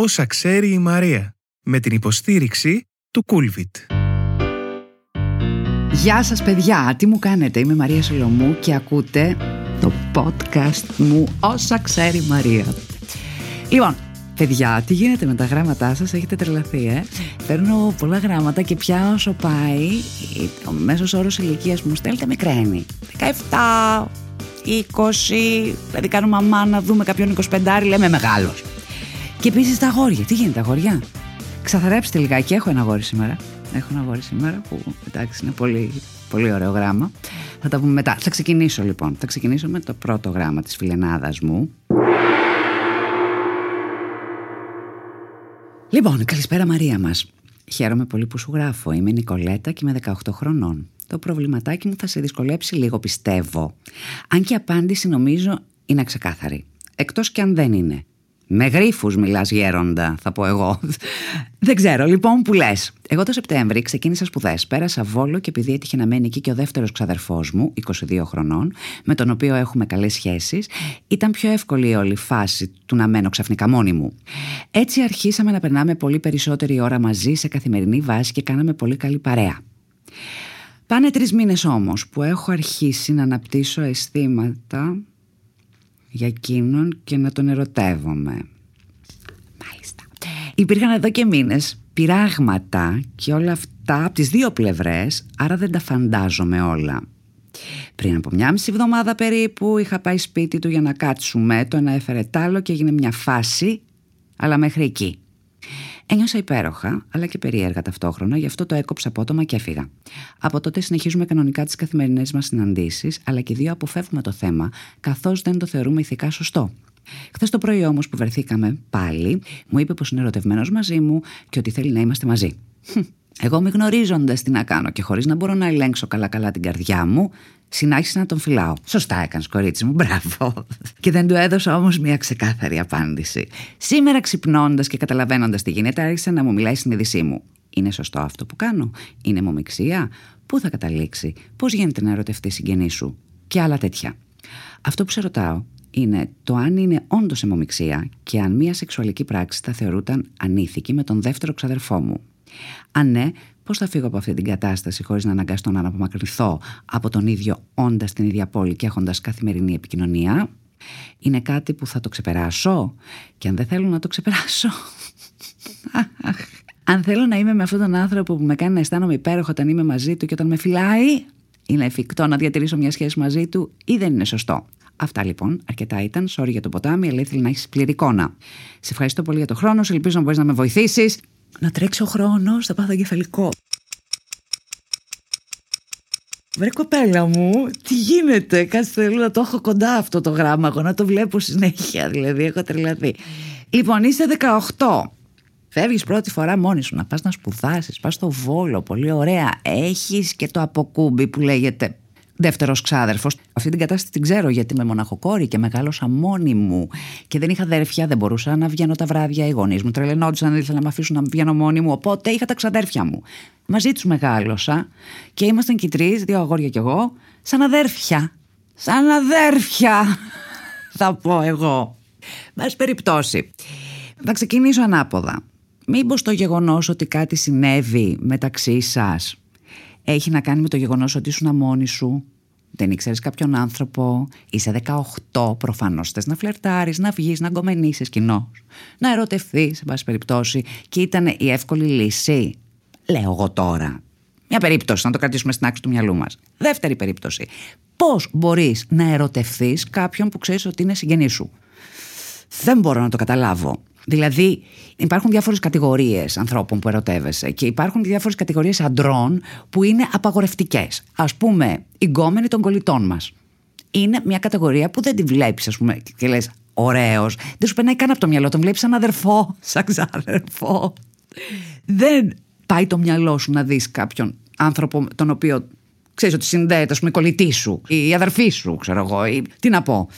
Όσα ξέρει η Μαρία με την υποστήριξη του Κούλβιτ. Γεια σας παιδιά, τι μου κάνετε, είμαι η Μαρία Σολομού και ακούτε το podcast μου Όσα ξέρει η Μαρία. Λοιπόν, Παιδιά, τι γίνεται με τα γράμματά σας, έχετε τρελαθεί, ε; Παίρνω πολλά γράμματα και πια όσο πάει, ο μέσος όρος ηλικίας μου στέλνετε μικραίνει. 17, 20, δηλαδή κάνουμε αμά να δούμε κάποιον 25, λέμε μεγάλος. Και επίσης τα αγόρια. Τι γίνεται, αγόρια; Ξαθαρέψτε λιγάκι. Έχω ένα αγόρι σήμερα. Έχω ένα αγόρι σήμερα που εντάξει είναι πολύ, πολύ ωραίο γράμμα. Θα τα πούμε μετά. Θα ξεκινήσω λοιπόν. Θα ξεκινήσω με το πρώτο γράμμα της φιλενάδας μου. Λοιπόν, καλησπέρα Μαρία μας. Χαίρομαι πολύ που σου γράφω. Είμαι η Νικολέτα και είμαι 18 χρονών. Το προβληματάκι μου θα σε δυσκολέψει λίγο πιστεύω. Αν και η απάντηση νομίζω είναι ξεκάθαρη. Εκτός και αν δεν είναι. Με γρίφους μιλάς γέροντα, θα πω εγώ. Δεν ξέρω, λοιπόν, που λες. Εγώ το Σεπτέμβρη ξεκίνησα σπουδές. Πέρασα βόλο και επειδή έτυχε να μένει εκεί και ο δεύτερος ξαδερφός μου, 22 χρονών, με τον οποίο έχουμε καλές σχέσεις, ήταν πιο εύκολη η όλη φάση του να μένω ξαφνικά μόνη μου. Έτσι αρχίσαμε να περνάμε πολύ περισσότερη ώρα μαζί σε καθημερινή βάση και κάναμε πολύ καλή παρέα. Πάνε τρεις μήνες όμως που έχω αρχίσει να αναπτύσσω αισθήματα για εκείνον και να τον ερωτεύομαι. Μάλιστα. Υπήρχαν εδώ και μήνες πειράγματα και όλα αυτά από τις δύο πλευρές, άρα δεν τα φαντάζομαι όλα. Πριν από μια μισή εβδομάδα περίπου είχα πάει σπίτι του για να κάτσουμε, το ένα έφερε τ' άλλο και έγινε μια φάση, αλλά μέχρι εκεί. Ένιωσα υπέροχα, αλλά και περίεργα ταυτόχρονα, γι' αυτό το έκοψα απότομα και έφυγα. Από τότε συνεχίζουμε κανονικά τις καθημερινές μας συναντήσεις, αλλά και οι δύο αποφεύγουμε το θέμα, καθώς δεν το θεωρούμε ηθικά σωστό. Χθες το πρωί όμως που βρεθήκαμε πάλι, μου είπε πως είναι ερωτευμένος μαζί μου και ότι θέλει να είμαστε μαζί. Εγώ μη γνωρίζοντας τι να κάνω και χωρίς να μπορώ να ελέγξω καλά-καλά την καρδιά μου, συνάχισα να τον φυλάω. Σωστά έκανες, κορίτσι μου, μπράβο. Και δεν του έδωσα όμως μια ξεκάθαρη απάντηση. Σήμερα ξυπνώντας και καταλαβαίνοντας τι γίνεται, άρχισε να μου μιλάει η συνείδησή μου. Είναι σωστό αυτό που κάνω, Είναι μομιξία, Πού θα καταλήξει, Πώς γίνεται να ερωτευτεί συγγενή σου; Και άλλα τέτοια. Αυτό που σε ρωτάω είναι το αν είναι όντως αιμομηξία και αν μια σεξουαλική πράξη θα θεωρούταν ανήθικη με τον δεύτερο ξαδερφό μου. Αν ναι, πώς θα φύγω από αυτή την κατάσταση χωρίς να αναγκαστώ να απομακρυνθώ από τον ίδιο όντας στην ίδια πόλη και έχοντας καθημερινή επικοινωνία; Είναι κάτι που θα το ξεπεράσω; Και αν δεν θέλω να το ξεπεράσω. αν θέλω να είμαι με αυτόν τον άνθρωπο που με κάνει να αισθάνομαι υπέροχο όταν είμαι μαζί του και όταν με φυλάει, είναι εφικτό να διατηρήσω μια σχέση μαζί του ή δεν είναι σωστό; Αυτά λοιπόν, αρκετά ήταν. Sorry για το ποτάμι, αλλά ήθελα να έχεις πλήρη εικόνα. Σε ευχαριστώ πολύ για το χρόνο σου. Ελπίζω να μπορείς να με βοηθήσεις να τρέξει ο χρόνος, θα πάθω εγκεφαλικό. Βρε κοπέλα μου, τι γίνεται, κάτσε θέλω να το έχω κοντά αυτό το γράμμα, εγώ να το βλέπω συνέχεια, δηλαδή έχω τρελαθεί. Λοιπόν, είσαι 18, φεύγεις πρώτη φορά μόνη σου, να πας να σπουδάσεις, πας στο Βόλο, πολύ ωραία, έχεις και το αποκούμπι που λέγεται δεύτερος ξάδερφος. Αυτή την κατάσταση την ξέρω γιατί είμαι μοναχοκόρη και μεγάλωσα μόνη μου. Και δεν είχα αδέρφια, δεν μπορούσα να βγαίνω τα βράδια. Οι γονείς μου τρελαινόντουσαν, δεν ήθελα να με αφήσουν να βγαίνω μόνη μου. Οπότε είχα τα ξαδέρφια μου. Μαζί τους μεγάλωσα και ήμασταν και τρεις, δύο αγόρια κι εγώ, σαν αδέρφια. Σαν αδέρφια, θα πω εγώ. Μα περιπτώσει. Θα ξεκινήσω ανάποδα. Μήπως το γεγονός ότι κάτι συνέβη μεταξύ σας έχει να κάνει με το γεγονός ότι ήσουν μόνη σου, δεν ήξερες κάποιον άνθρωπο, είσαι 18, προφανώς θες να φλερτάρεις, να βγεις, να γκομενήσεις κοινό, να ερωτευτεί, σε πάση περιπτώσει, και ήταν η εύκολη λύση. Λέω εγώ τώρα. Μια περίπτωση, να το κρατήσουμε στην άκρη του μυαλού μας. Δεύτερη περίπτωση. Πώς μπορείς να ερωτευθείς κάποιον που ξέρεις ότι είναι συγγενής σου; Δεν μπορώ να το καταλάβω. Δηλαδή, υπάρχουν διάφορες κατηγορίες ανθρώπων που ερωτεύεσαι και υπάρχουν διάφορες κατηγορίες αντρών που είναι απαγορευτικές. Α πούμε, οι γκόμενοι των κολλητών μας. Είναι μια κατηγορία που δεν τη βλέπεις, ας πούμε, και λες, ωραίος. Δεν σου περνάει καν από το μυαλό. Τον βλέπεις σαν αδερφό, σαν ξάδερφο. δεν πάει το μυαλό σου να δεις κάποιον άνθρωπο τον οποίο ξέρεις ότι συνδέεται, ας πούμε, η κολλητή σου, η αδερφή σου, ξέρω εγώ, ή τι να πω.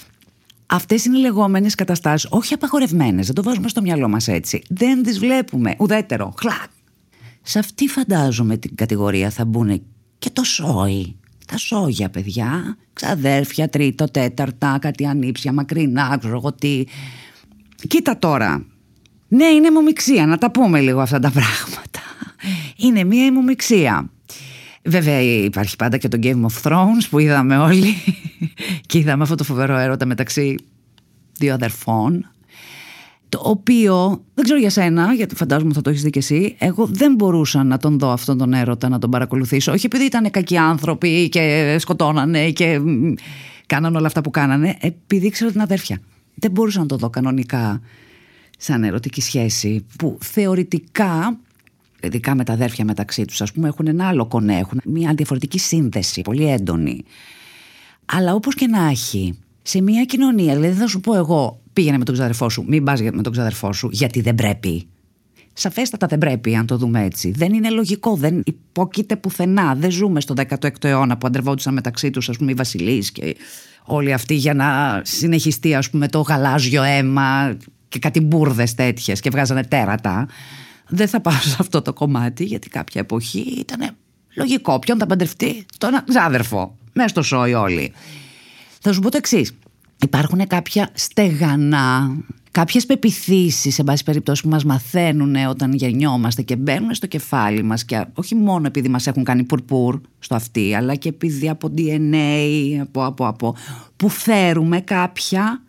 Αυτές είναι οι λεγόμενες καταστάσεις, όχι απαγορευμένες, δεν το βάζουμε στο μυαλό μας έτσι. Δεν τις βλέπουμε. Ουδέτερο. Χλακ. Σε αυτή φαντάζομαι την κατηγορία θα μπουν και το σόι. Τα σόγια, παιδιά. Ξαδέρφια, τρίτο, τέταρτα, κάτι ανήψια, μακρινά, ξέρω εγώ τι. Κοίτα τώρα. Ναι, είναι αιμομηξία, να τα πούμε λίγο αυτά τα πράγματα. Είναι μία αιμομηξία. Βέβαια υπάρχει πάντα και το Game of Thrones που είδαμε όλοι και είδαμε αυτό το φοβερό έρωτα μεταξύ δύο αδερφών το οποίο δεν ξέρω για σένα, γιατί φαντάζομαι θα το έχεις δει και εσύ. Εγώ δεν μπορούσα να τον δω αυτόν τον έρωτα, να τον παρακολουθήσω. Όχι επειδή ήταν κακοί άνθρωποι και σκοτώνανε και κάνανε όλα αυτά που κάνανε, επειδή ξέρω την αδέρφια. Δεν μπορούσα να το δω κανονικά σαν ερωτική σχέση που θεωρητικά ειδικά με τα αδέρφια μεταξύ τους ας πούμε έχουν ένα άλλο κονέ, έχουν μια διαφορετική σύνδεση, πολύ έντονη. Αλλά όπως και να έχει, σε μια κοινωνία, δηλαδή θα σου πω εγώ πήγαινε με τον ξαδερφό σου, μην πας με τον ξαδερφό σου γιατί δεν πρέπει. Σαφέστατα δεν πρέπει, αν το δούμε έτσι. Δεν είναι λογικό, δεν υπόκειται πουθενά. Δεν ζούμε στο 16ο αιώνα που αντρευόντουσαν μεταξύ τους, ας πούμε, οι βασιλείς και όλοι αυτοί για να συνεχιστεί, ας πούμε, το γαλάζιο αίμα και κάτι μπουρδες τέτοιες και βγάζανε τέρατα. Δεν θα πάω σε αυτό το κομμάτι, γιατί κάποια εποχή ήταν λογικό. Ποιον θα παντρευτεί, τον ξάδερφο. Μέσα στο σόι όλοι. Θα σου πω το εξής. Υπάρχουν κάποια στεγανά, κάποιες πεπιθήσεις, σε πάση περιπτώσει, που μας μαθαίνουν όταν γεννιόμαστε και μπαίνουν στο κεφάλι μας και όχι μόνο επειδή μας έχουν κάνει πουρπούρ στο αυτί, αλλά και επειδή από DNA, από, από, από, που φέρουμε κάποια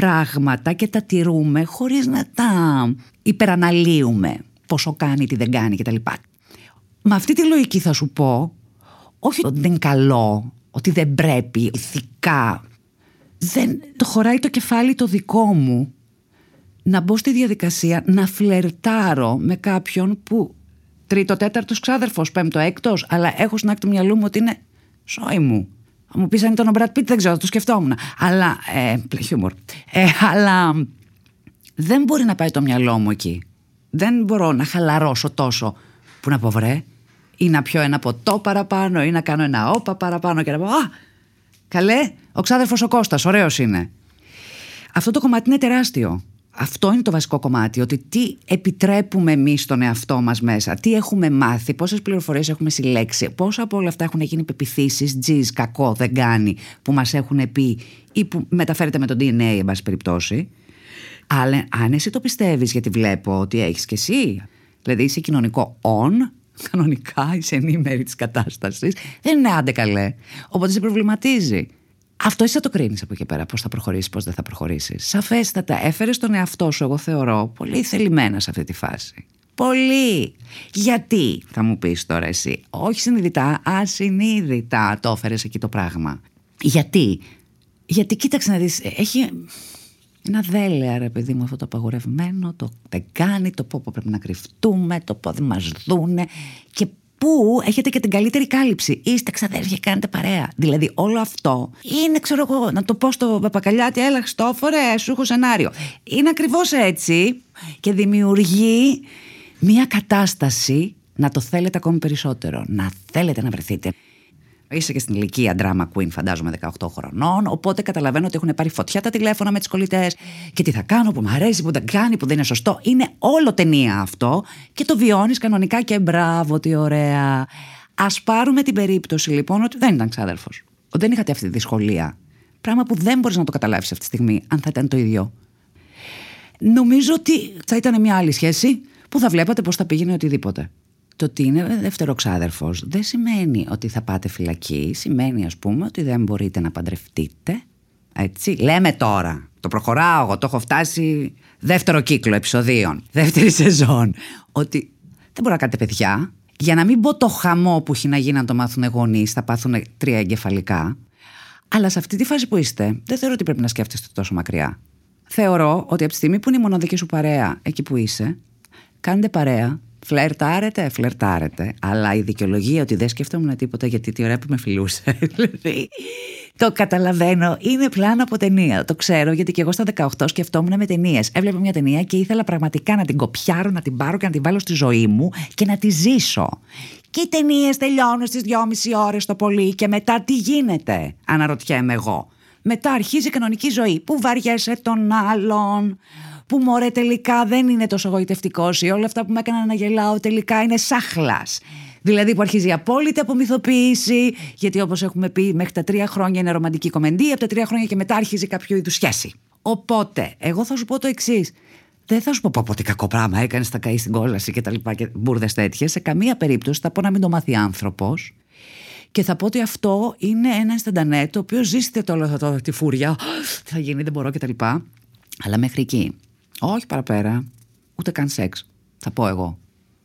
πράγματα και τα τηρούμε χωρίς να τα υπεραναλύουμε πόσο κάνει, τι δεν κάνει κτλ. Με αυτή τη λογική θα σου πω, όχι ότι δεν είναι καλό, ότι δεν πρέπει ηθικά δεν το χωράει το κεφάλι το δικό μου να μπω στη διαδικασία να φλερτάρω με κάποιον που τρίτο, τέταρτος ξάδερφος, πέμπτο, έκτος, αλλά έχω στην άκρη του μυαλού μου ότι είναι σόι μου. Θα μου πεις αν ήταν ο Μπρατ Πίτ, δεν ξέρω, το σκεφτόμουν. Αλλά. Ε, χιούμορ. Ε, αλλά δεν μπορεί να πάει το μυαλό μου εκεί. Δεν μπορώ να χαλαρώσω τόσο που να πω βρε, ή να πιω ένα ποτό παραπάνω, ή να κάνω ένα όπα παραπάνω και να πω Α, Καλέ, ο ξάδερφος ο Κώστας, ωραίος είναι. Αυτό το κομμάτι είναι τεράστιο. Αυτό είναι το βασικό κομμάτι, ότι τι επιτρέπουμε εμείς στον εαυτό μας μέσα, τι έχουμε μάθει, πόσες πληροφορίες έχουμε συλλέξει, πόσα από όλα αυτά έχουν γίνει πεπιθήσεις, τζιζ, κακό, δεν κάνει, που μας έχουν πει ή που μεταφέρεται με το DNA, εν πάση περιπτώσει. Αλλά αν εσύ το πιστεύεις, γιατί βλέπω ότι έχεις κι εσύ, δηλαδή είσαι κοινωνικό on, κανονικά είσαι ενήμερη της κατάστασης. Δεν είναι άντε καλέ. Οπότε σε προβληματίζει. Αυτό εσύ θα το κρίνεις από εκεί πέρα. Πώς θα προχωρήσεις, πώς δεν θα προχωρήσεις. Σαφέστατα, έφερες τον εαυτό σου, εγώ θεωρώ, πολύ θελημένα σε αυτή τη φάση. Πολύ. Γιατί, θα μου πεις τώρα εσύ. Όχι συνειδητά, ασυνείδητα το έφερες εκεί το πράγμα. Γιατί. Γιατί κοίταξε να δεις, έχει ένα δέλεα ρε παιδί μου αυτό το απαγορευμένο, το δεν κάνει, το πόπο πρέπει να κρυφτούμε, το πόδι μας δούνε και πού έχετε και την καλύτερη κάλυψη. Είστε ξαδέρφια, κάνετε παρέα. Δηλαδή όλο αυτό είναι, ξέρω εγώ, να το πω στο παπακαλιάτι, έλα Χριστόφορε, σου έχω σενάριο. Είναι ακριβώς έτσι και δημιουργεί μια κατάσταση να το θέλετε ακόμη περισσότερο, να θέλετε να βρεθείτε. Είσαι και στην ηλικία drama queen, φαντάζομαι 18 χρονών. Οπότε καταλαβαίνω ότι έχουν πάρει φωτιά τα τηλέφωνα με τις κολλητές και τι θα κάνω, που μου αρέσει, που δεν κάνει, που δεν είναι σωστό. Είναι όλο ταινία αυτό και το βιώνεις κανονικά και μπράβο, τι ωραία. Α πάρουμε την περίπτωση λοιπόν ότι δεν ήταν ξάδερφο. Ότι δεν είχατε αυτή τη δυσκολία. Πράγμα που δεν μπορείς να το καταλάβεις αυτή τη στιγμή, αν θα ήταν το ίδιο. Νομίζω ότι θα ήταν μια άλλη σχέση που θα βλέπατε πώς θα πήγαινε οτιδήποτε. Το ότι είναι δευτεροξάδερφος δεν σημαίνει ότι θα πάτε φυλακή. Σημαίνει, ας πούμε, ότι δεν μπορείτε να παντρευτείτε. Έτσι. Λέμε τώρα. Το προχωράω εγώ. Το έχω φτάσει δεύτερο κύκλο επεισοδίων. Δεύτερη σεζόν. Ότι δεν μπορεί να κάνετε παιδιά. Για να μην πω το χαμό που έχει να γίνει να το μάθουν γονείς, θα πάθουν τρία εγκεφαλικά. Αλλά σε αυτή τη φάση που είστε, δεν θεωρώ ότι πρέπει να σκέφτεστε τόσο μακριά. Θεωρώ ότι από τη στιγμή που είναι η μοναδική σου παρέα εκεί που είσαι, κάνετε παρέα, Φλερτάρετε, φλερτάρετε. Αλλά η δικαιολογία ότι δεν σκέφτομαι τίποτα γιατί τη ώρα που με φιλούσε. Δηλαδή, το καταλαβαίνω. Είναι πλάνο από ταινία. Το ξέρω γιατί και εγώ στα 18 σκεφτόμουν με ταινίες. Έβλεπα μια ταινία και ήθελα πραγματικά να την κοπιάρω, να την πάρω και να την βάλω στη ζωή μου και να τη ζήσω. Και οι ταινίες τελειώνουν στις δυόμιση ώρες το πολύ και μετά τι γίνεται, αναρωτιέμαι εγώ. Μετά αρχίζει η κανονική ζωή που βαριέσαι τον άλλον, που μωρέ τελικά δεν είναι τόσο γοητευτικός ή όλα αυτά που με έκαναν να γελάω τελικά είναι σάχλα. Δηλαδή που αρχίζει η απόλυτη απομυθοποίηση, γιατί όπως έχουμε πει, μέχρι τα τρία χρόνια είναι ρομαντική κομμεντή, από τα τρία χρόνια και μετά αρχίζει κάποιο είδους σχέση. Οπότε, εγώ θα σου πω το εξής. δεν θα σου πω πω τι κακό πράγμα έκανες, θα καείς στην κόλαση και τα λοιπά και μπουρδες τέτοιες. Σε καμία περίπτωση θα πω να μην το μάθει άνθρωπος. Και θα πω ότι αυτό είναι ένα Ινσταντανέ το οποίο ζήσετε το όλο αυτό, τη φούρια. Τι θα γίνει, δεν μπορώ κτλ. Αλλά μέχρι εκεί. Όχι παραπέρα. Ούτε καν σεξ. Θα πω εγώ.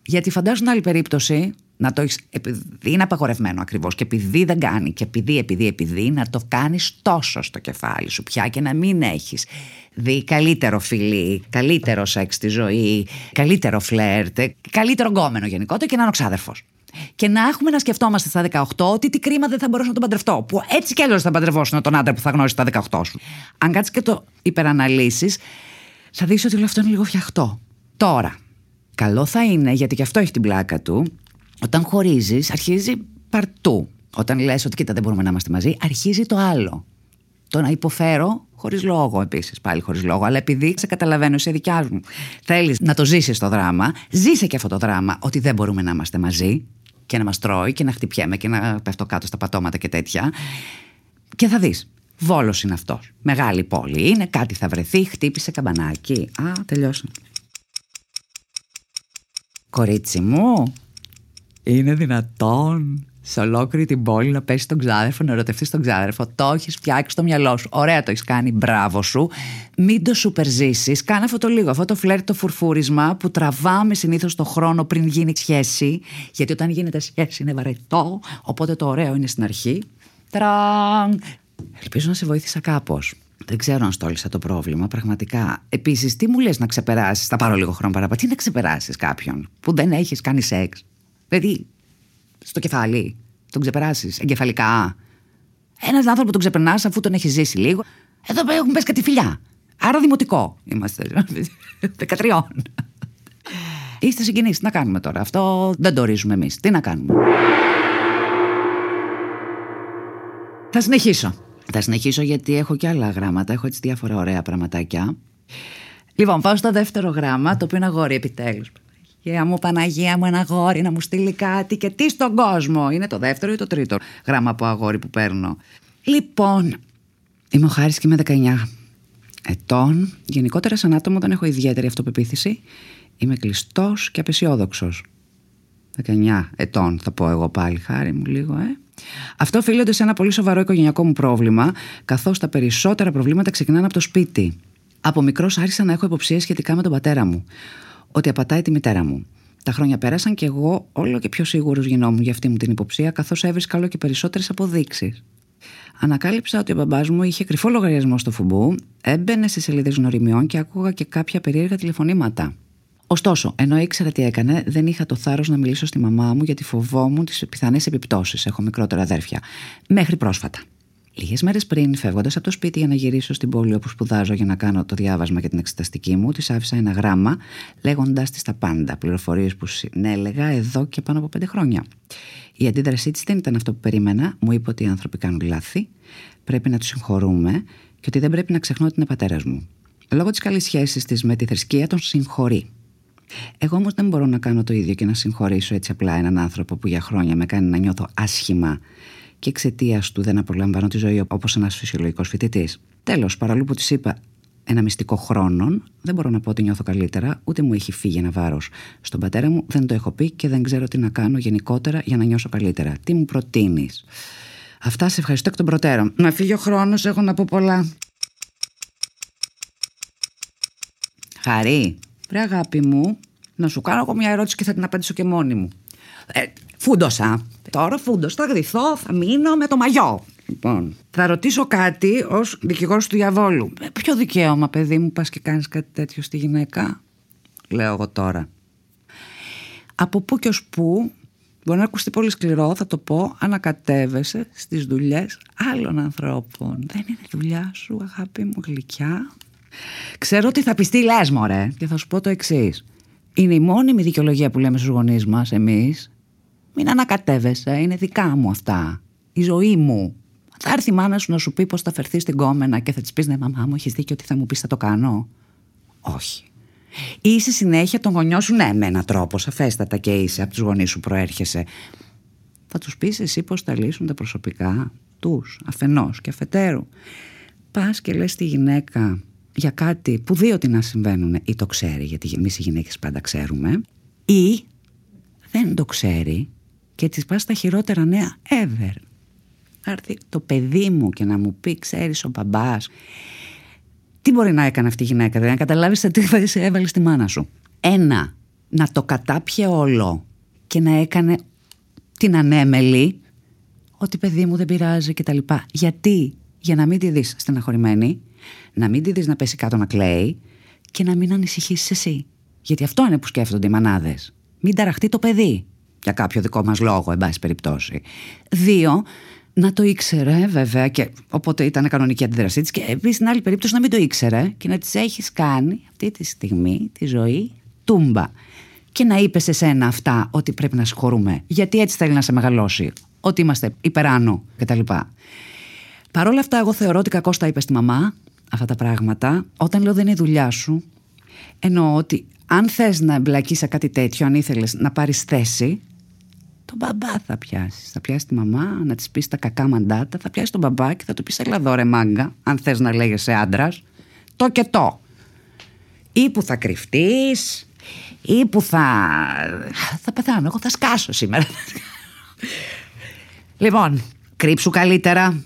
Γιατί φαντάζομαι άλλη περίπτωση να το έχεις. Επειδή είναι απαγορευμένο ακριβώς και επειδή δεν κάνει και επειδή, επειδή, επειδή να το κάνεις τόσο στο κεφάλι σου πια και να μην έχεις δει καλύτερο φιλί, καλύτερο σεξ στη ζωή, καλύτερο φλερτ, καλύτερο γκόμενο γενικότερα και να είναι ο ξάδερφο. Και να έχουμε να σκεφτόμαστε στα 18 ότι τι κρίμα δεν θα μπορούσα να τον παντρευτώ. Που έτσι κι αλλιώς θα παντρευόσουν τον άντρα που θα γνώρισει στα 18 σου. Αν κάτσεις και το υπεραναλύσεις, θα δεις ότι όλο αυτό είναι λίγο φτιαχτό. Τώρα, καλό θα είναι, γιατί και αυτό έχει την πλάκα του, όταν χωρίζεις, αρχίζει παρτού. Όταν λες ότι κοίτα δεν μπορούμε να είμαστε μαζί, αρχίζει το άλλο. Το να υποφέρω χωρίς λόγο επίσης, πάλι χωρίς λόγο. Αλλά επειδή σε καταλαβαίνω, είσαι δικιάς μου, θέλεις να το ζήσεις το δράμα, ζήσε και αυτό το δράμα ότι δεν μπορούμε να είμαστε μαζί και να μας τρώει και να χτυπιέμαι και να πέφτω κάτω στα πατώματα και τέτοια. Και θα δεις. Βόλος είναι αυτό. Μεγάλη πόλη είναι, κάτι θα βρεθεί, χτύπησε καμπανάκι. Α, τελειώσε. Κορίτσι μου, είναι δυνατόν σε ολόκληρη την πόλη να πέσει τον ξάδερφο, να ερωτευτείς τον ξάδερφο. Το έχεις φτιάξει στο μυαλό σου. Ωραία το έχεις κάνει. Μπράβο σου. Μην το σουπερζήσει. Κάνε αυτό το λίγο. Αυτό το φλερ, το φουρφούρισμα που τραβάμε συνήθως το χρόνο πριν γίνει σχέση. Γιατί όταν γίνεται σχέση είναι βαρετό. Οπότε το ωραίο είναι στην αρχή. Τραν. Ελπίζω να σε βοήθησα κάπως. Δεν ξέρω αν στόλισα το πρόβλημα, πραγματικά. Επίσης, τι μου λες να ξεπεράσεις, θα πάρω λίγο χρόνο παραπάνω. Τι να ξεπεράσεις κάποιον που δεν έχεις κάνει σεξ; Δηλαδή, στο κεφάλι. Τον ξεπεράσεις εγκεφαλικά; Ένα άνθρωπο που τον ξεπερνάς αφού τον έχεις ζήσει λίγο; Εδώ έχουν πέσει κάτι φιλιά. Άρα δημοτικό είμαστε. 13. Είστε συγγενεί. Τι να κάνουμε τώρα; Αυτό δεν το ορίζουμε εμείς. Τι να κάνουμε; Θα συνεχίσω. Θα συνεχίσω γιατί έχω και άλλα γράμματα. Έχω έτσι διάφορα ωραία πραγματάκια. Λοιπόν, πάω στο δεύτερο γράμμα, το οποίο είναι αγόρι επιτέλους. Παναγία μου, Παναγία μου, ένα αγόρι να μου στείλει κάτι και τι στον κόσμο. Είναι το δεύτερο ή το τρίτο γράμμα από αγόρι που παίρνω. Λοιπόν, είμαι ο Χάρης και είμαι 19 ετών. Γενικότερα σαν άτομο δεν έχω ιδιαίτερη αυτοπεποίθηση. Είμαι κλειστός και απεσιόδοξος. 19 ετών θα πω εγώ πάλι, χάρη μου λίγο, ε. Αυτό οφείλεται σε ένα πολύ σοβαρό οικογενειακό μου πρόβλημα, καθώς τα περισσότερα προβλήματα ξεκινάνε από το σπίτι. Από μικρός άρχισα να έχω υποψίες σχετικά με τον πατέρα μου ότι απατάει τη μητέρα μου. Τα χρόνια πέρασαν και εγώ όλο και πιο σίγουρος γινόμουν για αυτή μου την υποψία, καθώς έβρισκα όλο και περισσότερες αποδείξεις. Ανακάλυψα ότι ο μπαμπάς μου είχε κρυφό λογαριασμό στο φουμπού, έμπαινε σε σελίδες γνωριμιών και άκουγα και κάποια περίεργα τηλεφωνήματα. Ωστόσο, ενώ ήξερα τι έκανε, δεν είχα το θάρρος να μιλήσω στη μαμά μου γιατί φοβόμουν τις πιθανές επιπτώσεις. Έχω μικρότερα αδέρφια. Μέχρι πρόσφατα. Λίγες μέρες πριν, φεύγοντας από το σπίτι για να γυρίσω στην πόλη όπου σπουδάζω για να κάνω το διάβασμα για την εξεταστική μου, της άφησα ένα γράμμα λέγοντάς της τα πάντα. Πληροφορίες που συνέλεγα εδώ και πάνω από πέντε χρόνια. Η αντίδρασή της δεν ήταν αυτό που περίμενα. Μου είπε ότι οι άνθρωποι κάνουν λάθη, πρέπει να τους συγχωρούμε και ότι δεν πρέπει να ξεχνώ ότι είναι πατέρας μου. Λόγω της καλής σχέσης της με τη θρησκεία, τον συγχωρεί. Εγώ όμως δεν μπορώ να κάνω το ίδιο και να συγχωρήσω έτσι απλά έναν άνθρωπο που για χρόνια με κάνει να νιώθω άσχημα και εξαιτίας του δεν απολαμβάνω τη ζωή όπως ένας φυσιολογικός φοιτητής. Τέλος, παρόλο που της είπα ένα μυστικό χρόνο, δεν μπορώ να πω ότι νιώθω καλύτερα, ούτε μου έχει φύγει ένα βάρος. Στον πατέρα μου δεν το έχω πει και δεν ξέρω τι να κάνω γενικότερα για να νιώσω καλύτερα. Τι μου προτείνεις; Αυτά σε ευχαριστώ εκ των προτέρων. Να φύγει ο χρόνος, έχω να πω πολλά. Χαρή, βρε αγάπη μου, να σου κάνω εγώ μια ερώτηση και θα την απαντήσω και μόνη μου. Ε, φούντοσα. Τώρα φούντος, θα γδυθώ, θα μείνω με το μαγιό. Λοιπόν, θα ρωτήσω κάτι ως δικηγόρος του διαβόλου. Ε, ποιο δικαίωμα, παιδί μου, πας και κάνεις κάτι τέτοιο στη γυναίκα, λέω εγώ τώρα. Από πού και ως πού, μπορεί να ακουστεί πολύ σκληρό, θα το πω, ανακατεύεσαι στις δουλειές άλλων ανθρώπων. Δεν είναι δουλειά σου, αγάπη μου, γλυκιά. Ξέρω ότι θα πιστεί λες μωρέ και θα σου πω το εξής. Είναι η μόνιμη δικαιολογία που λέμε στους γονείς μας, εμείς, μην ανακατεύεσαι, είναι δικά μου αυτά. Η ζωή μου. Θα έρθει η μάνα σου να σου πει πώς θα φερθείς στην κόμενα και θα της πεις: Ναι, μαμά μου, έχεις δίκιο ότι θα μου πεις θα το κάνω. Όχι. Είσαι συνέχεια τον γονιό σου, ναι, με έναν τρόπο, σαφέστατα και είσαι, από τους γονείς σου προέρχεσαι. Θα τους πεις εσύ πώς θα λύσουν τα προσωπικά τους, αφενός και αφετέρου. Πας και λες στη γυναίκα, για κάτι που δύο τι να συμβαίνουν ή το ξέρει, γιατί εμείς οι γυναίκες πάντα ξέρουμε, ή δεν το ξέρει και της πας τα χειρότερα νέα ever. Να έρθει το παιδί μου και να μου πει, ξέρεις ο μπαμπάς, τι μπορεί να έκανε αυτή η γυναίκα, δηλαδή να καταλάβεις τι έβαλες στη μάνα σου. Ένα, να το κατάπιε όλο και να έκανε την ανέμελη ότι παιδί μου δεν πειράζει και τα λοιπά. Γιατί, για να μην τη δεις στεναχωρημένη, να μην τη δεις να πέσει κάτω να κλαίει και να μην ανησυχήσει εσύ. Γιατί αυτό είναι που σκέφτονται οι μανάδες. Μην ταραχτεί το παιδί. Για κάποιο δικό μας λόγο, εν πάση περιπτώσει. Δύο, να το ήξερε βέβαια και οπότε ήταν κανονική αντίδρασή της και επίσης στην άλλη περίπτωση να μην το ήξερε και να τη έχεις κάνει αυτή τη στιγμή τη ζωή τούμπα και να είπες σε σένα αυτά ότι πρέπει να συγχωρούμε γιατί έτσι θέλει να σε μεγαλώσει ότι είμαστε υπεράνω κτλ. Παρ' όλα αυτά εγώ θεωρώ ότι κακώς τα είπε στη μαμά αυτά τα πράγματα όταν λέω δεν είναι η δουλειά σου εννοώ ότι αν θες να εμπλακείς σε κάτι τέτοιο αν ήθελες να πάρεις θέση τον μπαμπά θα πιάσεις. Θα πιάσεις τη μαμά, να της πεις τα κακά μαντάτα, θα πιάσεις τον μπαμπά και θα του πεις: Ελά, δώρε μάγκα, αν θες να λέγεσαι άντρας. Το και το. Ή που θα κρυφτείς, ή που θα. Θα πεθάνω. Εγώ θα σκάσω σήμερα. λοιπόν, κρύψου καλύτερα.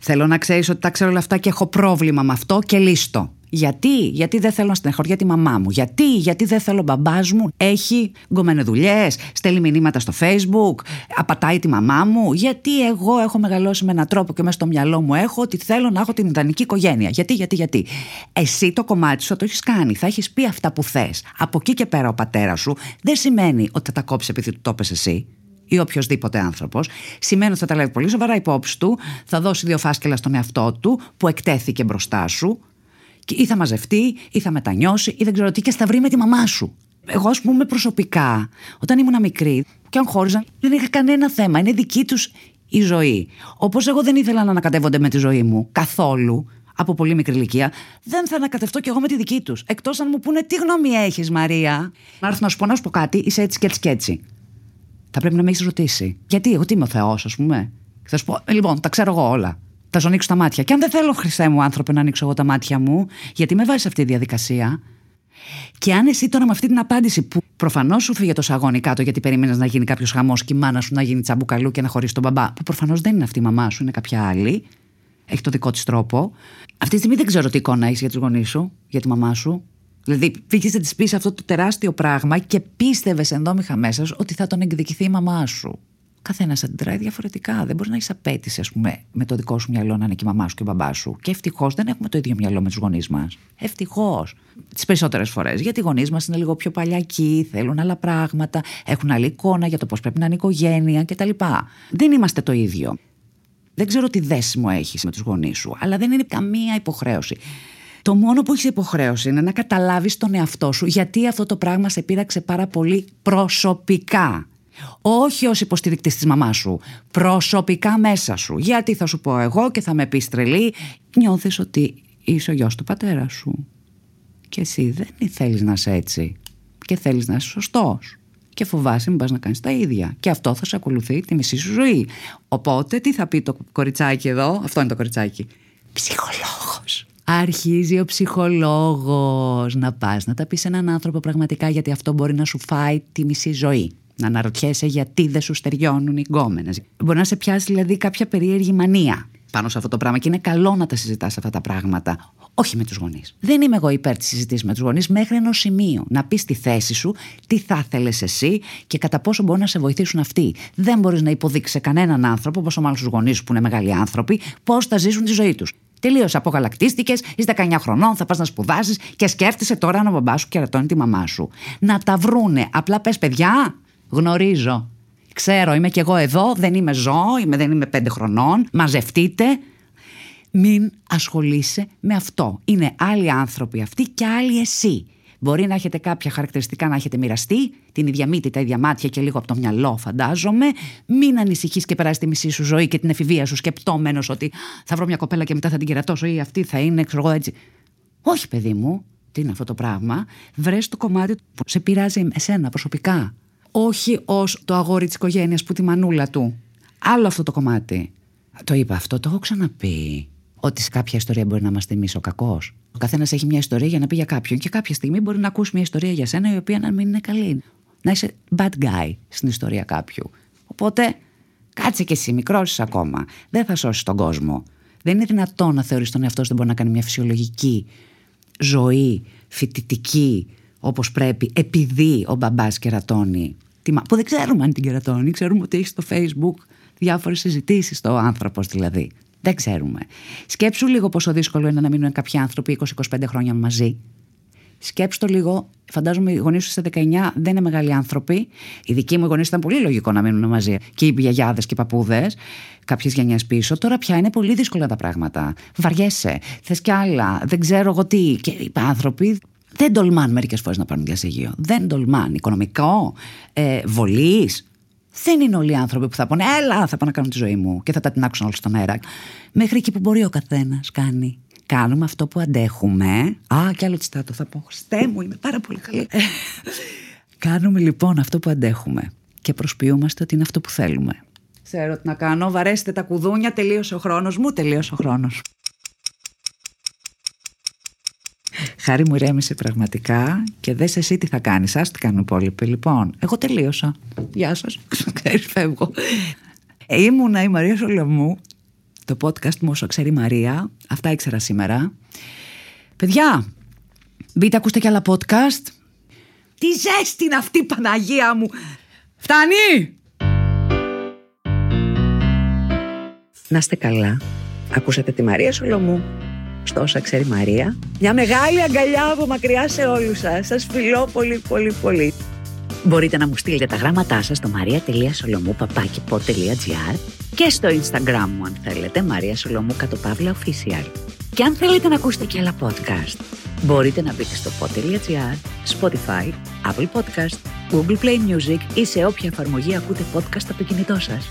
Θέλω να ξέρεις ότι τα ξέρω όλα αυτά και έχω πρόβλημα με αυτό και λύστο. Γιατί, γιατί δεν θέλω να στεναχωριά τη μαμά μου. Γιατί, γιατί δεν θέλω ο μπαμπάς μου. Έχει γκομμένε δουλειές, στέλνει μηνύματα στο Facebook, απατάει τη μαμά μου. Γιατί εγώ έχω μεγαλώσει με έναν τρόπο και μέσα στο μυαλό μου έχω ότι θέλω να έχω την ιδανική οικογένεια. Γιατί, γιατί, γιατί. Εσύ το κομμάτι σου το έχεις κάνει. Θα έχεις πει αυτά που θες. Από εκεί και πέρα ο πατέρας σου δεν σημαίνει ότι θα τα κόψεις επειδή του το πες εσύ ή οποιοδήποτε άνθρωπος, σημαίνει ότι θα τα λάβει πολύ σοβαρά υπόψη του, θα δώσει δύο φάσκελα στον εαυτό του που εκτέθηκε μπροστά σου ή θα μαζευτεί, ή θα μετανιώσει, ή δεν ξέρω τι, και θα βρει με τη μαμά σου. Εγώ, ας πούμε, προσωπικά, όταν ήμουν μικρή, και αν χώριζαν, δεν είχα κανένα θέμα. Είναι δική τους η ζωή. Όπως εγώ δεν ήθελα να ανακατεύονται με τη ζωή μου καθόλου, από πολύ μικρή ηλικία, δεν θα ανακατευτώ κι εγώ με τη δική τους. Εκτός αν μου πούνε τι γνώμη έχεις, Μαρία; Να έρθω να σου πω, να σου πω κάτι, είσαι έτσι και έτσι και έτσι. Θα πρέπει να με έχεις ρωτήσει. Γιατί, εγώ τι είμαι ο Θεός, ας πούμε. Και θα σου πω, «Ε, λοιπόν, τα ξέρω εγώ όλα θα σου ανοίξω τα μάτια. Και αν δεν θέλω, Χριστέ μου, άνθρωπε, να ανοίξω εγώ τα μάτια μου, γιατί με βάζει σε αυτή τη διαδικασία. Και αν εσύ τώρα με αυτή την απάντηση που προφανώς σου φύγε το σαγόνι κάτω γιατί περίμενες να γίνει κάποιος χαμός και η μάνα σου να γίνει τσαμπουκαλού και να χωρίσει τον μπαμπά, που προφανώς δεν είναι αυτή η μαμά σου, είναι κάποια άλλη, έχει το δικό της τρόπο. Αυτή τη στιγμή δεν ξέρω τι εικόνα έχεις για τους γονείς σου, για τη μαμά σου. Δηλαδή, πήγες να της πεις αυτό το τεράστιο πράγμα και πίστευες ενδόμηχα μέσα ότι θα τον εκδικηθεί η μαμά σου καθένας αντιδράει διαφορετικά. Δεν μπορείς να έχεις απέτηση, ας πούμε, με το δικό σου μυαλό να είναι και η μαμά σου και ο μπαμπάς σου. Και ευτυχώς δεν έχουμε το ίδιο μυαλό με τους γονείς μας. Ευτυχώς. Τις περισσότερες φορές. Γιατί οι γονείς μας είναι λίγο πιο παλιακοί, θέλουν άλλα πράγματα, έχουν άλλη εικόνα για το πώς πρέπει να είναι η οικογένεια κτλ. Δεν είμαστε το ίδιο. Δεν ξέρω τι δέσιμο έχεις με τους γονείς σου, αλλά δεν είναι καμία υποχρέωση. Το μόνο που έχεις υποχρέωση είναι να καταλάβεις τον εαυτό σου γιατί αυτό το πράγμα σε πείραξε πάρα πολύ προσωπικά. Όχι ως υποστηρικτής της μαμάς σου. Προσωπικά μέσα σου. Γιατί θα σου πω εγώ και θα με πεις τρελή. Νιώθεις ότι είσαι ο γιος του πατέρας σου. Και εσύ δεν θέλεις να είσαι έτσι. Και θέλεις να είσαι σωστός. Και φοβάσαι μην πας να κάνεις τα ίδια. Και αυτό θα σε ακολουθεί τη μισή σου ζωή. Οπότε τι θα πει το κοριτσάκι εδώ; Αυτό είναι το κοριτσάκι. Ψυχολόγος. Αρχίζει ο ψυχολόγος να πας να τα πεις σε έναν άνθρωπο πραγματικά γιατί αυτό μπορεί να σου φάει τη μισή ζωή. Να αναρωτιέσαι γιατί δεν σου στεριώνουν οι γκόμενες. Μπορεί να σε πιάσει δηλαδή κάποια περίεργη μανία πάνω σε αυτό το πράγμα και είναι καλό να τα συζητάς αυτά τα πράγματα. Όχι με τους γονείς. Δεν είμαι εγώ υπέρ της συζήτησης με τους γονείς μέχρι ενός σημείου. Να πεις τη θέση σου, τι θα ήθελε εσύ και κατά πόσο μπορεί να σε βοηθήσουν αυτοί. Δεν μπορείς να υποδείξεις σε κανέναν άνθρωπο, πόσο μάλλον στους γονείς σου που είναι μεγάλοι άνθρωποι, πώς θα ζήσουν τη ζωή τους. Τελείω απογαλακτίστηκε, είσαι 19 χρονών, θα πας να σπουδάσεις και σκέφτεσαι τώρα αν ο μπαμπάς σου κερατώνει τη μαμά σου. Να τα βρούνε. Απλά πες, παιδιά, Γνωρίζω. Ξέρω, είμαι κι εγώ εδώ, δεν είμαι ζώο, είμαι, δεν είμαι πέντε χρονών. Μαζευτείτε. Μην ασχολείσαι με αυτό. Είναι άλλοι άνθρωποι αυτοί και άλλοι εσύ. Μπορεί να έχετε κάποια χαρακτηριστικά να έχετε μοιραστεί, την ίδια μύτη, τα ίδια μάτια και λίγο από το μυαλό, φαντάζομαι. Μην ανησυχείς και περάσεις τη μισή σου ζωή και την εφηβεία σου σκεπτόμενος ότι θα βρω μια κοπέλα και μετά θα την κερατώσω ή αυτή θα είναι, ξέρω εγώ έτσι. Όχι, παιδί μου, τι είναι αυτό το πράγμα. Βρες το κομμάτι που σε πειράζει εσένα προσωπικά όχι ως το αγόρι της οικογένειας που τη μανούλα του. Άλλο αυτό το κομμάτι. Το είπα αυτό, το έχω ξαναπεί. Ότι σε κάποια ιστορία μπορεί να είμαστε εμείς ο κακός. Ο καθένας έχει μια ιστορία για να πει για κάποιον. Και κάποια στιγμή μπορεί να ακούσει μια ιστορία για σένα η οποία να μην είναι καλή. Να είσαι bad guy στην ιστορία κάποιου. Οπότε κάτσε κι εσύ, μικρό ακόμα. Δεν θα σώσεις τον κόσμο. Δεν είναι δυνατόν να θεωρείς τον εαυτό σου δεν μπορεί να κάνει μια φυσιολογική ζωή, φοιτητική, όπως πρέπει, επειδή ο μπαμπάς κερατώνει. Που δεν ξέρουμε αν την κερατώνει. Ξέρουμε ότι έχει στο Facebook διάφορες συζητήσεις, στο άνθρωπος δηλαδή. Δεν ξέρουμε. Σκέψου λίγο πόσο δύσκολο είναι να μείνουν κάποιοι άνθρωποι 20-25 χρόνια μαζί. Σκέψου το λίγο. Φαντάζομαι οι γονείς σου σε 19 δεν είναι μεγάλοι άνθρωποι. Οι δικοί μου γονείς ήταν πολύ λογικό να μείνουν μαζί. Και οι γιαγιάδες και οι παππούδες, κάποιες γενιές πίσω. Τώρα πια είναι πολύ δύσκολα τα πράγματα. Βαριέσαι. Θες κι άλλα. Δεν ξέρω εγώ τι. Και οι άνθρωποι δεν τολμάνε μερικές φορές να πάρουν διασυγείο. Δεν τολμάνε. Οικονομικό, ε, βολής, δεν είναι όλοι οι άνθρωποι που θα πούνε Έλα, θα πάω να κάνω τη ζωή μου και θα τα τεινάξουν όλοι στον αέρα. Μέχρι εκεί που μπορεί ο καθένας κάνει. Κάνουμε αυτό που αντέχουμε. Α, κι άλλο τσιτάτο θα πω. Χριστέ μου, είμαι πάρα πολύ καλή. Κάνουμε λοιπόν αυτό που αντέχουμε και προσποιούμαστε ότι είναι αυτό που θέλουμε. Ξέρω τι να κάνω. Βαρέστε τα κουδούνια. Τελείωσε ο χρόνος μου. Τελείωσε ο χρόνος. Χάρη μου ηρέμησε πραγματικά και δες εσύ τι θα κάνεις. Ας τι κάνουν οι υπόλοιποι. Λοιπόν, εγώ τελείωσα. Γεια σας. Ξέρεις, φεύγω. Ήμουνα η Μαρία Σολομού. Το podcast μου όσο ξέρει η Μαρία. Αυτά ήξερα σήμερα. Παιδιά, μπείτε ακούστε κι άλλα podcast. Τι ζέστη είναι αυτή Παναγία μου. Φτάνει! Να είστε καλά. Ακούσατε τη Μαρία Σολομού στο όσα ξέρει Μαρία. Μια μεγάλη αγκαλιά από μακριά σε όλους σας. Σας φιλώ πολύ πολύ πολύ. Μπορείτε να μου στείλετε τα γράμματά σας στο maria.solomou.gr και στο Instagram μου αν θέλετε, Μαρία Σολομού κατ' official. Και αν θέλετε να ακούσετε και άλλα podcast, μπορείτε να μπείτε στο pod.gr, Spotify, Apple Podcast, Google Play Music ή σε όποια εφαρμογή ακούτε podcast από το κινητό σας.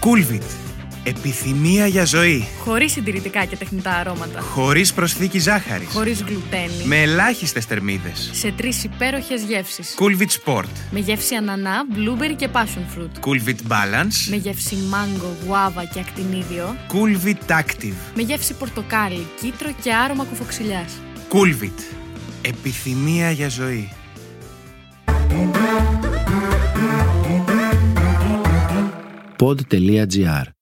Coolvit Επιθυμία για ζωή. Χωρίς συντηρητικά και τεχνητά αρώματα. Χωρίς προσθήκη ζάχαρης. Χωρίς γλουτένη. Με ελάχιστες θερμίδες. Σε τρεις υπέροχες γεύσεις. Coolvit Sport. Με γεύση ανανά, blueberry και passion fruit. Coolvit Balance. Με γεύση mango, guava και ακτινίδιο. Coolvit Active. Με γεύση πορτοκάλι, κίτρο και άρωμα κουφοξιλιά. Coolvit. Επιθυμία για ζωή. pod.gr